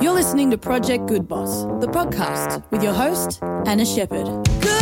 You're listening to Project Good Boss, the podcast with your host, Anna Shepherd. Good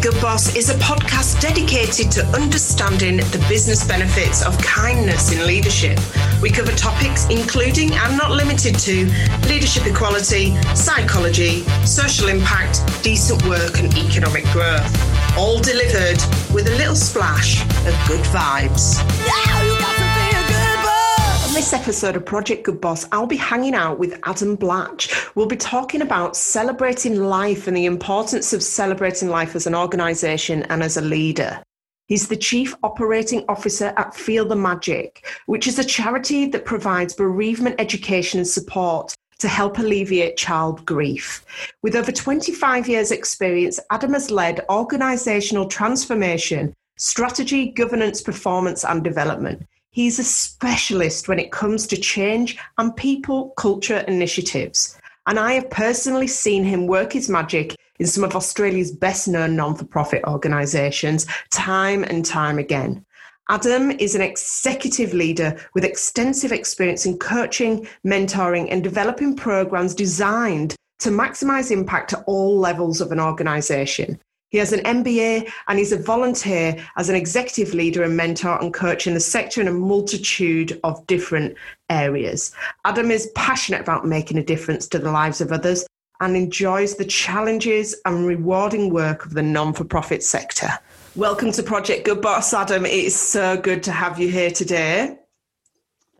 boss. Good Boss is a podcast dedicated to understanding the business benefits of kindness in leadership. We cover topics including and not limited to leadership equality, psychology, social impact, decent work, and economic growth. All delivered with a little splash of good vibes. Now you got to be a good boss. On this episode of Project Good Boss, I'll be hanging out with Adam Blatch. We'll be talking about celebrating life and the importance of celebrating life as an organisation and as a leader. He's the Chief Operating Officer at Feel the Magic, which is a charity that provides bereavement education and support to help alleviate child grief. With over 25 years' experience, Adam has led organisational transformation, strategy, governance, performance, and development. He's a specialist when it comes to change and people culture initiatives. And I have personally seen him work his magic in some of Australia's best known non for profit organisations time and time again. Adam is an executive leader with extensive experience in coaching, mentoring, and developing programs designed to maximise impact at all levels of an organisation. He has an MBA and he's a volunteer as an executive leader and mentor and coach in the sector in a multitude of different areas. Adam is passionate about making a difference to the lives of others and enjoys the challenges and rewarding work of the non for profit sector. Welcome to Project Good Boss, Adam. It is so good to have you here today.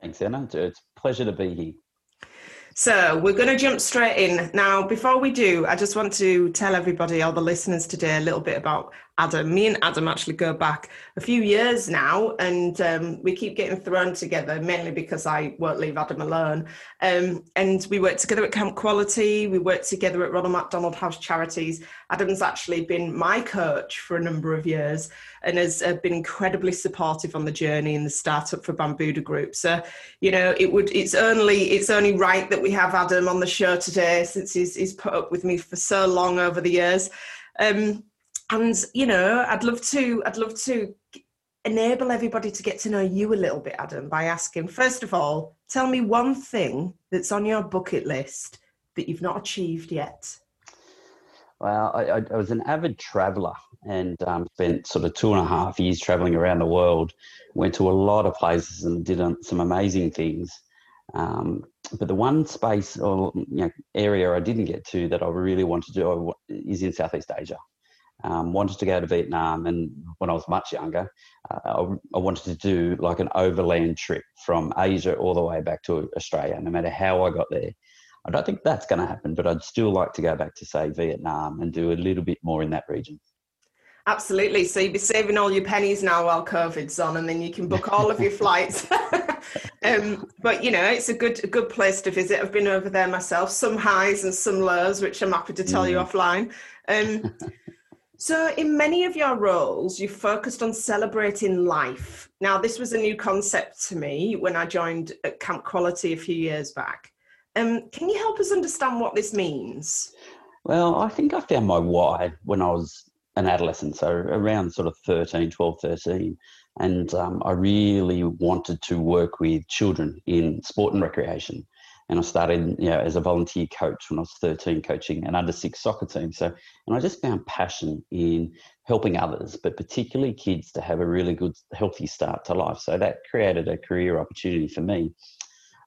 Thanks, Anna. It's a pleasure to be here. So we're going to jump straight in. Now, before we do, I just want to tell everybody, all the listeners today, a little bit about Adam. Me and Adam actually go back a few years now, and um, we keep getting thrown together, mainly because I won't leave Adam alone. Um, and we work together at Camp Quality, we work together at Ronald McDonald House Charities. Adam's actually been my coach for a number of years and has uh, been incredibly supportive on the journey and the startup for Bambuda Group. So, you know, it would it's only it's only right that we have Adam on the show today since he's, he's put up with me for so long over the years. Um, and you know i'd love to i'd love to enable everybody to get to know you a little bit adam by asking first of all tell me one thing that's on your bucket list that you've not achieved yet. Well i, I was an avid traveler and um, spent sort of two and a half years traveling around the world. Went to a lot of places and did um, some amazing things. Um, but the one space or you know, area I didn't get to that I really want to do is in Southeast Asia um, wanted to go to Vietnam, and when I was much younger, uh, I, I, wanted to do like an overland trip from Asia all the way back to Australia, no matter how I got there. I don't think that's going to happen, but I'd still like to go back to say Vietnam and do a little bit more in that region. Absolutely. So you'd be saving all your pennies now while COVID's on, and then you can book all of your flights. um, but you know, it's a good a good place to visit. I've been over there myself. Some highs and some lows, which I'm happy to tell mm. you offline. Um, So, in many of your roles, you focused on celebrating life. Now, this was a new concept to me when I joined at Camp Quality a few years back. Um, can you help us understand what this means? Well, I think I found my why when I was an adolescent, so around sort of 13, 12, 13. And um, I really wanted to work with children in sport and recreation and I started, you know, as a volunteer coach when I was 13, coaching an under six soccer team. So, and I just found passion in helping others, but particularly kids to have a really good, healthy start to life. So that created a career opportunity for me.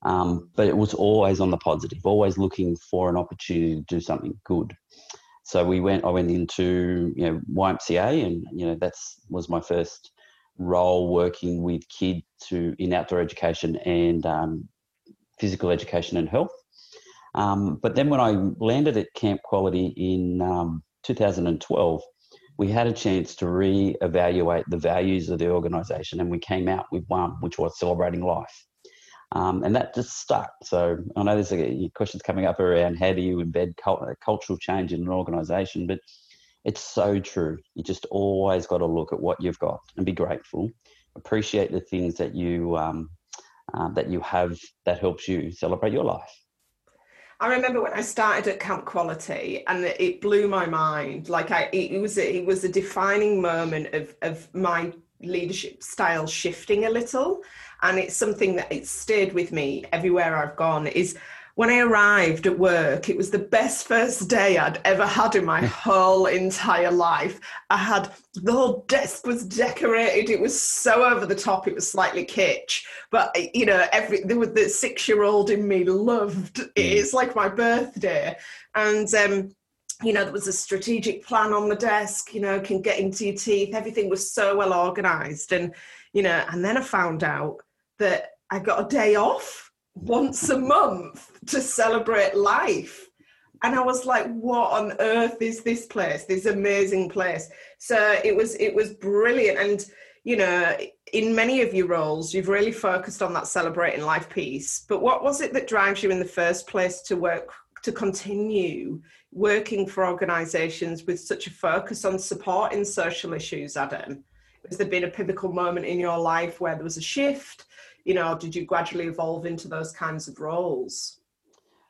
Um, but it was always on the positive, always looking for an opportunity to do something good. So we went. I went into you know YMCA, and you know that's was my first role working with kids to in outdoor education and um, physical education and health. Um, but then when I landed at Camp Quality in um, 2012, we had a chance to re-evaluate the values of the organisation, and we came out with one, which was celebrating life. Um, and that just stuck. So I know there's a, questions coming up around how do you embed cult- cultural change in an organisation, but it's so true. You just always got to look at what you've got and be grateful, appreciate the things that you um, uh, that you have that helps you celebrate your life. I remember when I started at Camp Quality, and it blew my mind. Like I, it was a, it was a defining moment of of my leadership style shifting a little, and it's something that it's stayed with me everywhere I've gone. Is when I arrived at work, it was the best first day I'd ever had in my whole entire life. I had the whole desk was decorated. It was so over the top. It was slightly kitsch, but you know, every there was the six year old in me loved it. Mm. It's like my birthday, and um, you know, there was a strategic plan on the desk. You know, can get into your teeth. Everything was so well organized, and you know, and then I found out that I got a day off once a month to celebrate life. And I was like, what on earth is this place? This amazing place. So it was it was brilliant. And you know, in many of your roles, you've really focused on that celebrating life piece. But what was it that drives you in the first place to work to continue working for organizations with such a focus on supporting social issues, Adam? Has there been a pivotal moment in your life where there was a shift? you know, did you gradually evolve into those kinds of roles?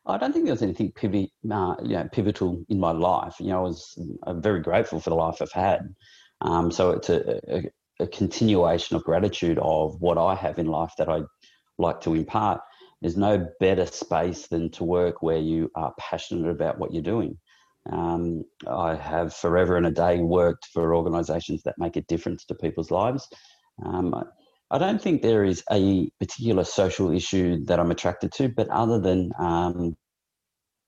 I don't think there was anything pivot, uh, you know, pivotal in my life. You know, I was I'm very grateful for the life I've had. Um, so it's a, a, a, continuation of gratitude of what I have in life that I like to impart. There's no better space than to work where you are passionate about what you're doing. Um, I have forever and a day worked for organisations that make a difference to people's lives. Um, I don't think there is a particular social issue that I'm attracted to, but other than um,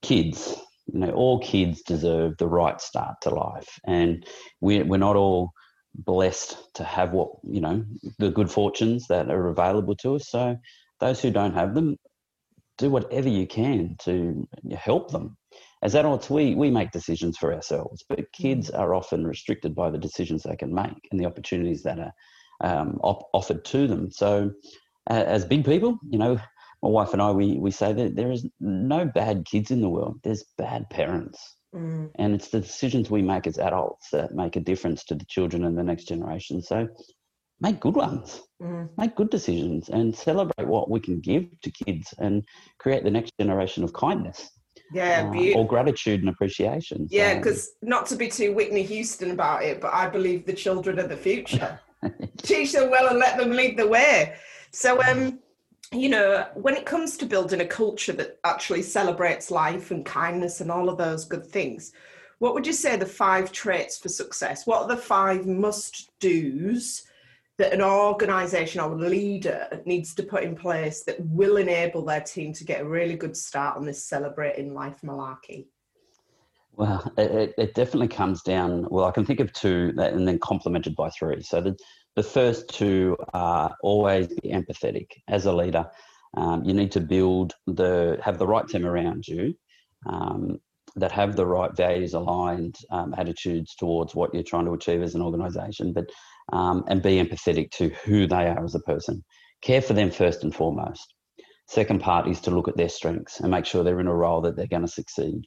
kids, you know, all kids deserve the right start to life, and we're we're not all blessed to have what you know the good fortunes that are available to us. So those who don't have them, do whatever you can to help them. As adults, we we make decisions for ourselves, but kids mm. are often restricted by the decisions they can make and the opportunities that are um, op- offered to them. So, uh, as big people, you know, my wife and I, we, we say that there is no bad kids in the world. There's bad parents. Mm. And it's the decisions we make as adults that make a difference to the children and the next generation. So make good ones, mm. make good decisions, and celebrate what we can give to kids and create the next generation of kindness. Yeah, uh, or gratitude and appreciation. Yeah, because not to be too Whitney Houston about it, but I believe the children are the future. teach them well and let them lead the way. So, um, you know, when it comes to building a culture that actually celebrates life and kindness and all of those good things, what would you say the five traits for success? What are the five must do's that an organization or a leader needs to put in place that will enable their team to get a really good start on this celebrating life malarkey? Well, it, it, definitely comes down. Well, I can think of two, and then complemented by three. So the the first two are always be empathetic as a leader. Um, you need to build the have the right team around you um, that have the right values aligned um, attitudes towards what you're trying to achieve as an organisation, but um, and be empathetic to who they are as a person. Care for them first and foremost. Second part is to look at their strengths and make sure they're in a role that they're going to succeed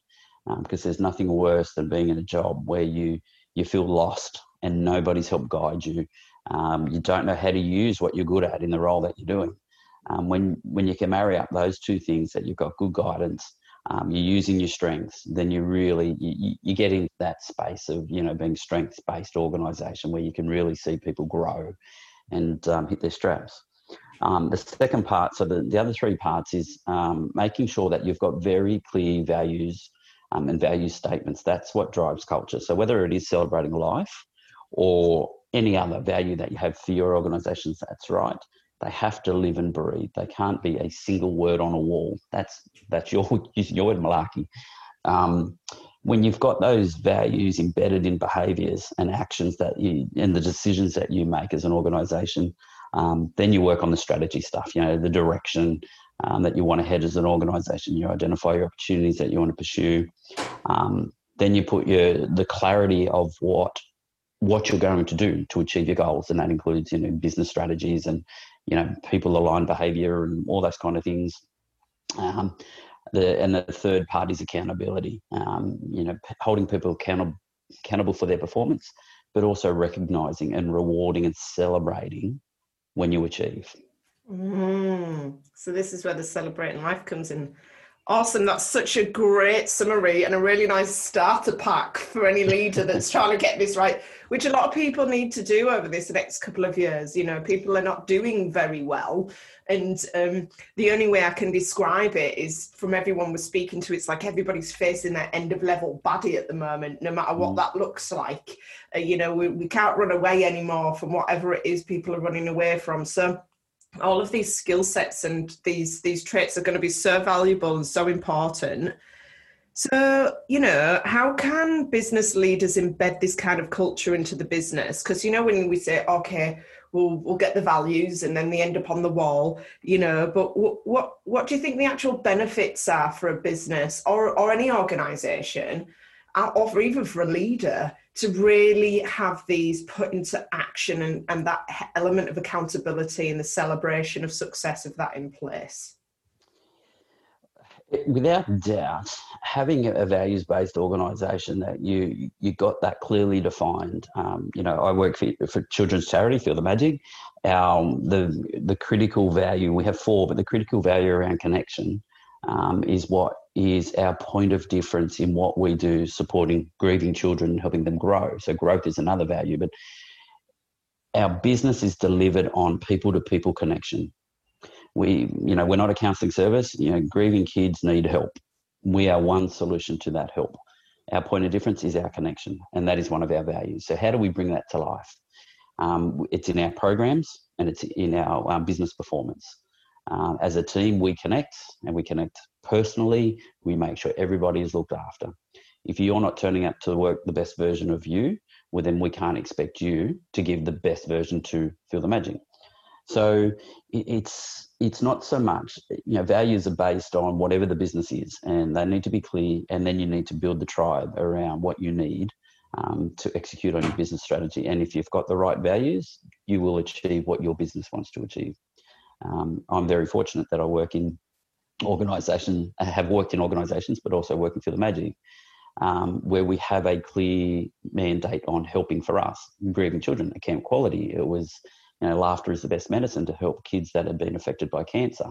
because um, there's nothing worse than being in a job where you you feel lost and nobody's helped guide you. Um, you don't know how to use what you're good at in the role that you're doing. Um, when when you can marry up those two things, that you've got good guidance, um, you're using your strengths, then you really you, you get into that space of you know being strengths based organisation where you can really see people grow and um, hit their straps. Um, the second part, so the, the other three parts is um, making sure that you've got very clear values um, and value statements. That's what drives culture. So whether it is celebrating life or any other value that you have for your organisations, that's right. They have to live and breathe. They can't be a single word on a wall. That's that's your using your word malarkey. Um, when you've got those values embedded in behaviours and actions that you and the decisions that you make as an organisation, um, then you work on the strategy stuff. You know the direction, um, that you want to head as an organization. You identify your opportunities that you want to pursue. Um, then you put your the clarity of what what you're going to do to achieve your goals, and that includes you know business strategies and you know people aligned behavior and all those kind of things. Um, the and the third part is accountability. Um, you know, holding people accountable accountable for their performance, but also recognizing and rewarding and celebrating when you achieve. Mm. So this is where the celebrating life comes in. Awesome. That's such a great summary and a really nice starter pack for any leader that's trying to get this right, which a lot of people need to do over this next couple of years. You know, people are not doing very well. And um, the only way I can describe it is from everyone we're speaking to, it's like everybody's facing their end of level baddie at the moment, no matter what mm. that looks like. Uh, you know, we, we can't run away anymore from whatever it is people are running away from. So, all of these skill sets and these these traits are going to be so valuable and so important. So you know how can business leaders embed this kind of culture into the business? Because you know when we say okay we'll we'll get the values and then they end up on the wall you know but what what, what do you think the actual benefits are for a business or or any organization or even for a leader to really have these put into action and, and that element of accountability and the celebration of success of that in place? Without doubt, having a values-based organisation that you you got that clearly defined. Um, you know, I work for, for children's charity, Feel the Magic. Our the the critical value we have four, but the critical value around connection um, is what is our point of difference in what we do supporting grieving children helping them grow. So growth is another value, but our business is delivered on people to people connection. We, you know, we're not a counselling service. You know, grieving kids need help. We are one solution to that help. Our point of difference is our connection, and that is one of our values. So, how do we bring that to life? Um, it's in our programs and it's in our um, business performance. Um, as a team, we connect and we connect personally. We make sure everybody is looked after. If you're not turning up to work the best version of you, well, then we can't expect you to give the best version to Feel the Magic. So it's it's not so much you know values are based on whatever the business is, and they need to be clear. And then you need to build the tribe around what you need um, to execute on your business strategy. And if you've got the right values, you will achieve what your business wants to achieve. Um, I'm very fortunate that I work in organisation, have worked in organisations, but also working for the Magic, um, where we have a clear mandate on helping for us, grieving children at Camp Quality. It was, you know, laughter is the best medicine to help kids that had been affected by cancer.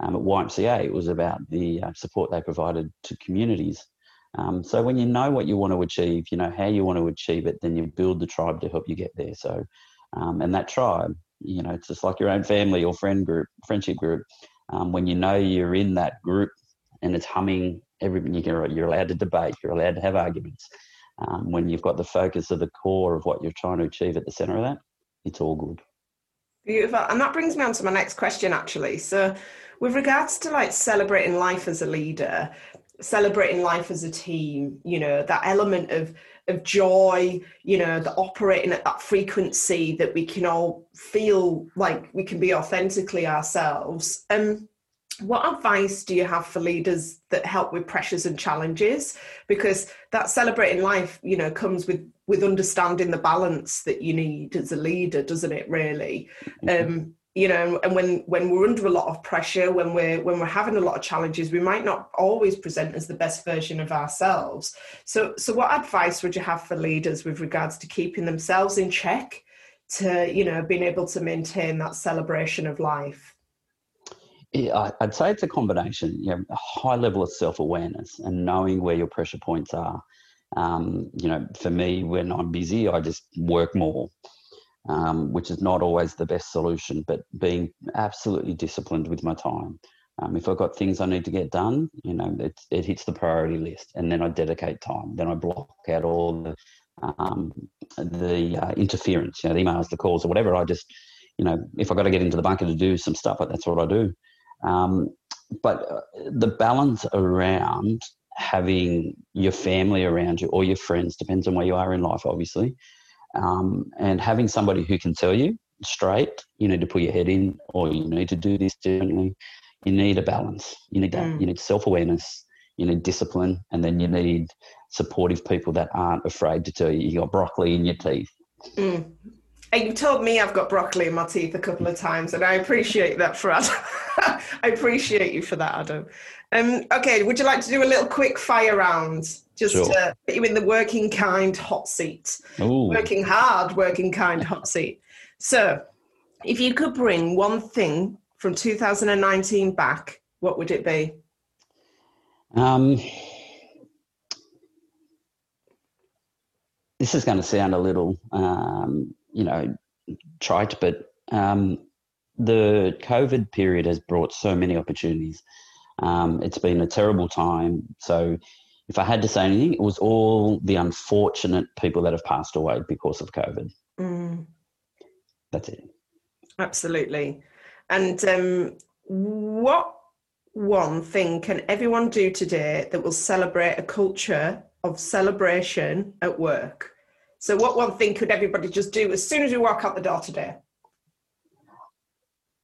Um, at YMCA, it was about the uh, support they provided to communities. Um, so when you know what you want to achieve, you know how you want to achieve it, then you build the tribe to help you get there. So, um, and that tribe you know, it's just like your own family or friend group, friendship group. Um, when you know you're in that group and it's humming, every, you're, you're allowed to debate, you're allowed to have arguments. Um, when you've got the focus of the core of what you're trying to achieve at the center of that, it's all good. Beautiful. And that brings me on to my next question, actually. So, with regards to like celebrating life as a leader, celebrating life as a team, you know, that element of of joy, you know, the operating at that frequency that we can all feel like we can be authentically ourselves. Um, what advice do you have for leaders that help with pressures and challenges? Because that celebrating life, you know, comes with with understanding the balance that you need as a leader, doesn't it? Really. Mm-hmm. Um, you know and when when we're under a lot of pressure when we're when we're having a lot of challenges we might not always present as the best version of ourselves so so what advice would you have for leaders with regards to keeping themselves in check to you know being able to maintain that celebration of life yeah, I'd say it's a combination. You know, a high level of self awareness and knowing where your pressure points are. Um, you know, for me, when I'm busy, I just work more um, which is not always the best solution, but being absolutely disciplined with my time. Um, if I've got things I need to get done, you know, it, it hits the priority list, and then I dedicate time. Then I block out all the um, the uh, interference, you know, the emails, the calls, or whatever. I just, you know, if I've got to get into the bunker to do some stuff, that's what I do. Um, but uh, the balance around having your family around you or your friends depends on where you are in life, obviously. Um, and having somebody who can tell you straight, you need to put your head in, or you need to do this differently. You need a balance. You need that. Mm. You need self awareness. You need discipline, and then you need supportive people that aren't afraid to tell you you got broccoli in your teeth. Mm. And you've told me I've got broccoli in my teeth a couple of times, and I appreciate that for Adam. I appreciate you for that, Adam. Um, okay, would you like to do a little quick fire round? Just sure. to put you in the working kind hot seat. Ooh. Working hard, working kind hot seat. So, if you could bring one thing from 2019 back, what would it be? Um, this is going to sound a little, um, you know, trite, but um, the COVID period has brought so many opportunities. Um, it's been a terrible time. So, if I had to say anything, it was all the unfortunate people that have passed away because of COVID. Mm. That's it. Absolutely. And um, what one thing can everyone do today that will celebrate a culture of celebration at work? So, what one thing could everybody just do as soon as we walk out the door today?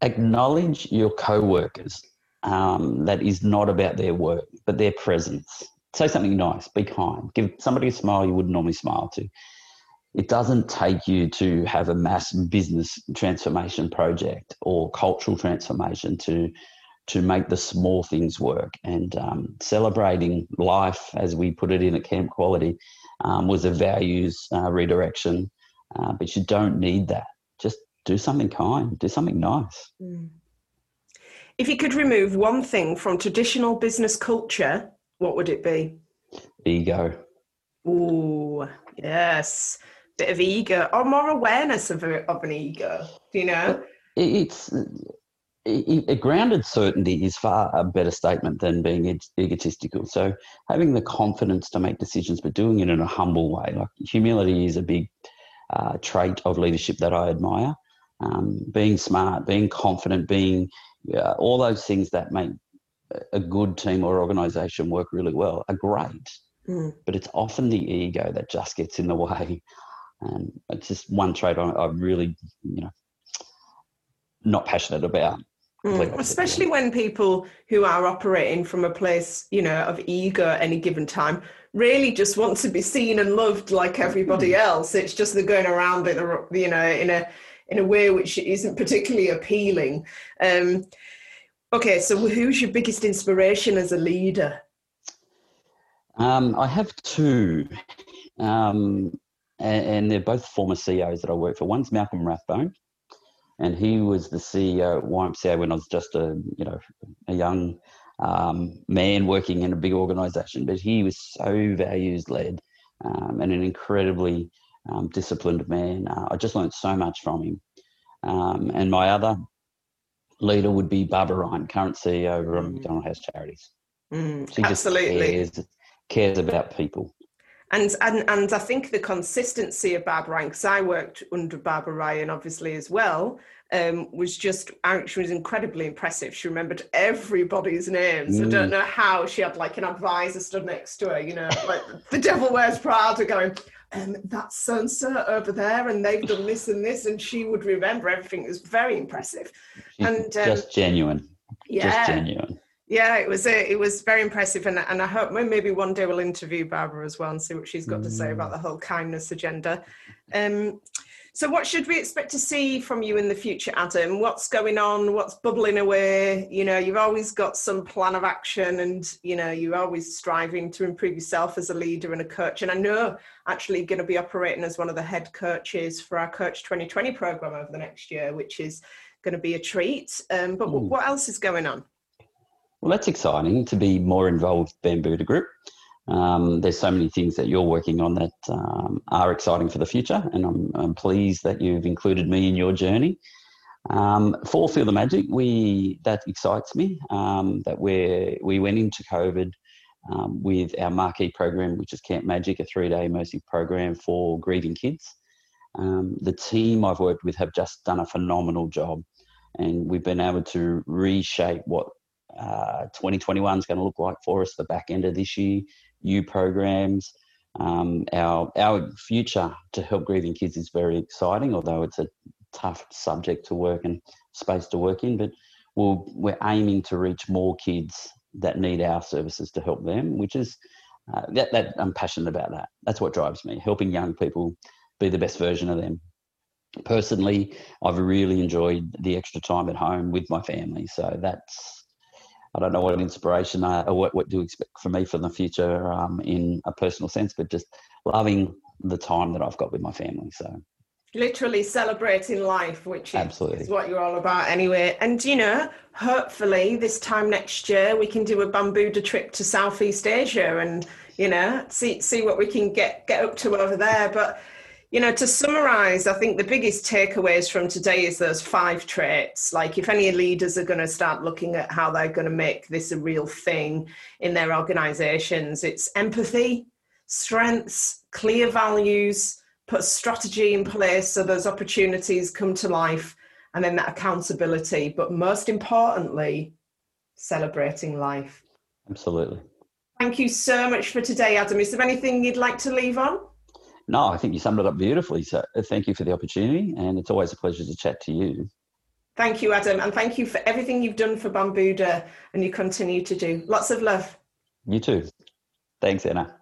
Acknowledge your co workers. Um, that is not about their work, but their presence. Say something nice, be kind, give somebody a smile you wouldn't normally smile to. It doesn't take you to have a mass business transformation project or cultural transformation to to make the small things work. And um, celebrating life, as we put it in at Camp Quality, um, was a values uh, redirection. Uh, but you don't need that. Just do something kind, do something nice. Mm. If you could remove one thing from traditional business culture, what would it be? Ego. Ooh, yes. Bit of ego or more awareness of, a, of an ego, do you know? It's a grounded certainty is far a better statement than being egotistical. So having the confidence to make decisions, but doing it in a humble way. Like humility is a big uh, trait of leadership that I admire. Um, being smart, being confident, being uh, all those things that make a good team or organization work really well are great. Mm. But it's often the ego that just gets in the way. And it's just one trait I, I really, you know, not passionate about. Mm, especially when people who are operating from a place, you know, of ego at any given time really just want to be seen and loved like everybody mm. else. It's just they're going around it, you know, in a in a way which isn't particularly appealing. Um, okay, so who's your biggest inspiration as a leader? Um, I have two, um, and, and, they're both former CEOs that I work for. One's Malcolm Rathbone, and he was the CEO at YMCA when I was just a you know a young um, man working in a big organisation. But he was so values led um, and an incredibly um, disciplined man. Uh, I just learned so much from him. Um, and my other leader would be Barbara Ryan, current CEO of mm. McDonald House Charities. Mm, she absolutely. just cares, cares about people. And, and and I think the consistency of Barbara Ryan, because I worked under Barbara Ryan obviously as well, um, was just she was incredibly impressive. She remembered everybody's names. Mm. I don't mm. know how she had like an advisor stood next to her, you know, like the devil wears Prada going, um, that's so and so over there, and they've done this and this, and she would remember everything. It was very impressive. She's and um, just genuine. Yeah. Just genuine. Yeah, it was a, it was very impressive, and and I hope maybe one day we'll interview Barbara as well and see what she's got mm. to say about mm. the whole kindness agenda. Um, so, what should we expect to see from you in the future, Adam? What's going on? What's bubbling away? You know, you've always got some plan of action, and you know, you're always striving to improve yourself as a leader and a coach. And I know actually going to be operating as one of the head coaches for our Coach 2020 program over the next year, which is going to be a treat. Um, but what else is going on? Well, that's exciting to be more involved with Bambuda Group. Um, there's so many things that you're working on that um, are exciting for the future, and I'm, I'm, pleased that you've included me in your journey. Um, for Feel the Magic, we that excites me. Um, that we we went into COVID um, with our marquee program, which is Camp Magic, a three-day immersive program for grieving kids. Um, the team I've worked with have just done a phenomenal job, and we've been able to reshape what uh, 2021 is going to look like for us the back end of this year new programs. Um, our our future to help grieving kids is very exciting, although it's a tough subject to work and space to work in. But we'll, we're aiming to reach more kids that need our services to help them, which is uh, that that I'm passionate about that. That's what drives me, helping young people be the best version of them. Personally, I've really enjoyed the extra time at home with my family, so that's I don't know what inspiration uh, or what, what do you expect from me for the future um, in a personal sense, but just loving the time that I've got with my family. So literally celebrating life, which is, Absolutely. is what you're all about anyway. And you know, hopefully this time next year we can do a Bambuda trip to Southeast Asia and you know see see what we can get get up to over there. But you know, to summarize, I think the biggest takeaways from today is those five traits. Like, if any leaders are going to start looking at how they're going to make this a real thing in their organizations, it's empathy, strengths, clear values, put strategy in place so those opportunities come to life, and then that accountability. But most importantly, celebrating life. Absolutely. Thank you so much for today, Adam. Is there anything you'd like to leave on? No, I think you summed it up beautifully. So thank you for the opportunity, and it's always a pleasure to chat to you. Thank you, Adam, and thank you for everything you've done for Bambuda and you continue to do. Lots of love. You too. Thanks, Anna.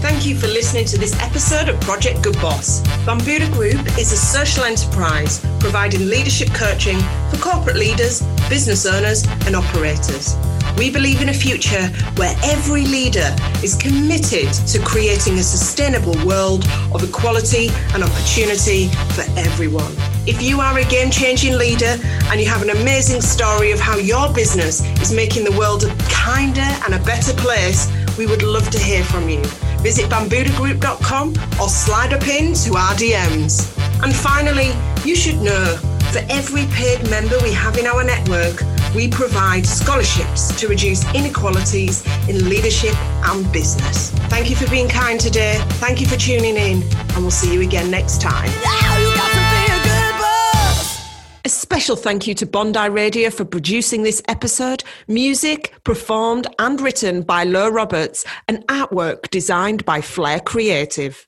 Thank you for listening to this episode of Project Good Boss. Bambuda Group is a social enterprise providing leadership coaching for corporate leaders, business owners, and operators. We believe in a future where every leader is committed to creating a sustainable world of equality and opportunity for everyone. If you are a game changing leader and you have an amazing story of how your business is making the world a kinder and a better place, we would love to hear from you. Visit bambudagroup.com or slide up into our DMs. And finally, you should know for every paid member we have in our network, we provide scholarships to reduce inequalities in leadership and business. Thank you for being kind today. Thank you for tuning in, and we'll see you again next time. Now you got to be a good boss. A special thank you to Bondi Radio for producing this episode. Music performed and written by Lo Roberts and artwork designed by Flair Creative.